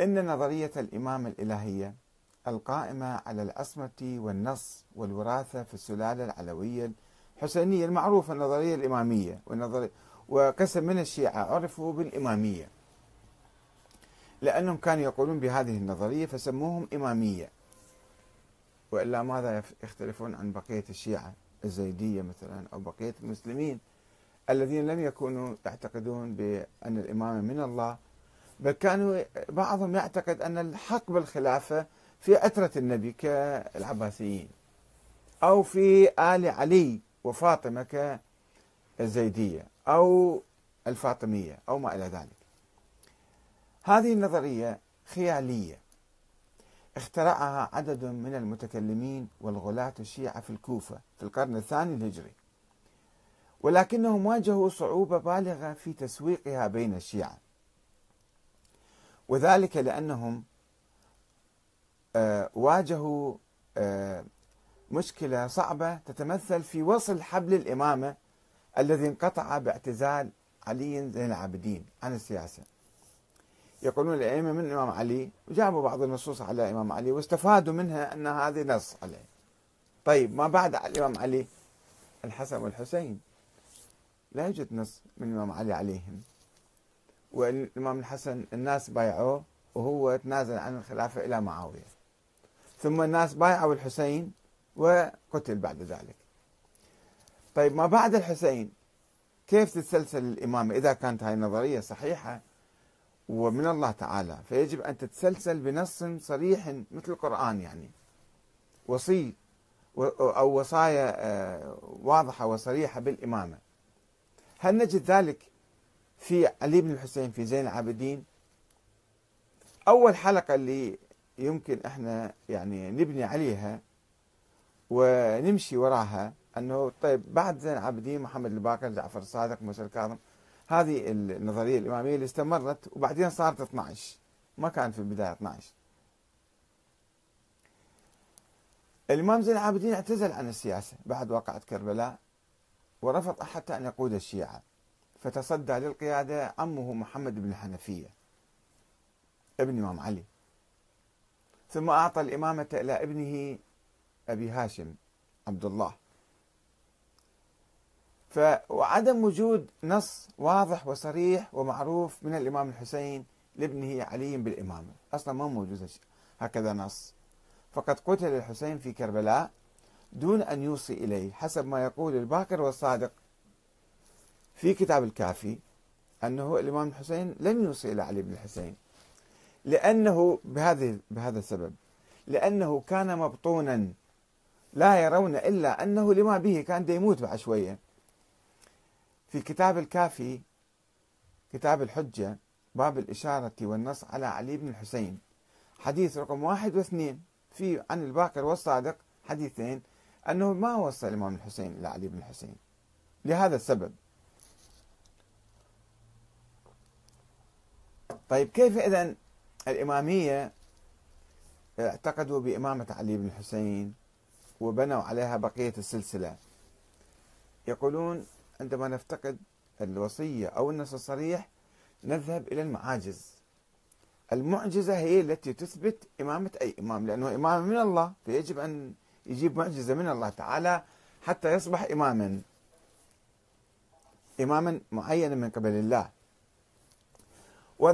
إن نظرية الإمامة الإلهية القائمة على العصمة والنص والوراثة في السلالة العلوية الحسينية المعروفة النظرية الإمامية والنظرية وقسم من الشيعة عرفوا بالإمامية. لأنهم كانوا يقولون بهذه النظرية فسموهم إمامية. وإلا ماذا يختلفون عن بقية الشيعة الزيدية مثلا أو بقية المسلمين الذين لم يكونوا يعتقدون بأن الإمامة من الله بل كانوا بعضهم يعتقد أن الحق بالخلافة في أترة النبي كالعباسيين أو في آل علي وفاطمة كالزيدية أو الفاطمية أو ما إلى ذلك. هذه النظرية خيالية. اخترعها عدد من المتكلمين والغلاة الشيعة في الكوفة في القرن الثاني الهجري ولكنهم واجهوا صعوبة بالغة في تسويقها بين الشيعة. وذلك لأنهم آه، واجهوا آه، مشكلة صعبة تتمثل في وصل حبل الإمامة الذي انقطع باعتزال علي زين العابدين. عن السياسة. يقولون الأئمة من الإمام علي وجابوا بعض النصوص على الإمام علي واستفادوا منها أن هذه نص عليه. طيب ما بعد الإمام علي؟ الحسن والحسين. لا يوجد نص من الإمام علي عليهم. والإمام الحسن الناس بايعوه وهو تنازل عن الخلافة إلى معاوية. ثم الناس بايعوا الحسين وقتل بعد ذلك. طيب ما بعد الحسين؟ كيف تتسلسل الإمامة؟ إذا كانت هاي النظرية صحيحة ومن الله تعالى فيجب أن تتسلسل بنص صريح مثل القرآن يعني. وصي أو وصايا آه، واضحة وصريحة بالإمامة. هل نجد ذلك في علي بن الحسين في زين العابدين. أول حلقة اللي يمكن إحنا يعني نبني عليها ونمشي وراها أنه طيب بعد زين العابدين محمد الباقر جعفر الصادق موسى الكاظم هذه النظرية الإمامية اللي استمرت وبعدين صارت 12 ما كان في البداية 12 الإمام زين العابدين اعتزل عن السياسة بعد واقعه كربلاء ورفض حتى أن يقود الشيعة. فتصدى للقيادة عمه محمد بن الحنفية ابن الامام علي. ثم أعطى الإمامة إلى ابنه أبي هاشم عبد الله. فعدم وجود نص واضح وصريح ومعروف من الإمام الحسين لابنه علي بالإمامة. أصلا ما موجود هكذا نص. فقد قتل الحسين في كربلاء دون أن يوصي إليه حسب ما يقول الباكر والصادق في كتاب الكافي أنه الإمام الحسين لم يوصي إلى علي بن الحسين لأنه بهذه بهذا السبب لأنه كان مبطونا لا يرون إلا أنه لما به كان يموت بعد شوية. في كتاب الكافي كتاب الحجة باب الإشارة والنص على علي بن الحسين. حديث رقم واحد واثنين. في عن الباقر والصادق حديثين أنه ما وصل الإمام الحسين إلى علي بن الحسين. لهذا السبب. طيب كيف إذا الإمامية اعتقدوا بإمامة علي بن الحسين وبنوا عليها بقية السلسلة؟ يقولون عندما نفتقد الوصية أو النص الصريح نذهب إلى المعاجز. المعجزة هي التي تثبت إمامة أي إمام لأنه إمام من الله فيجب أن يجيب معجزة من الله تعالى حتى يصبح إماما إماما معينا من قبل الله.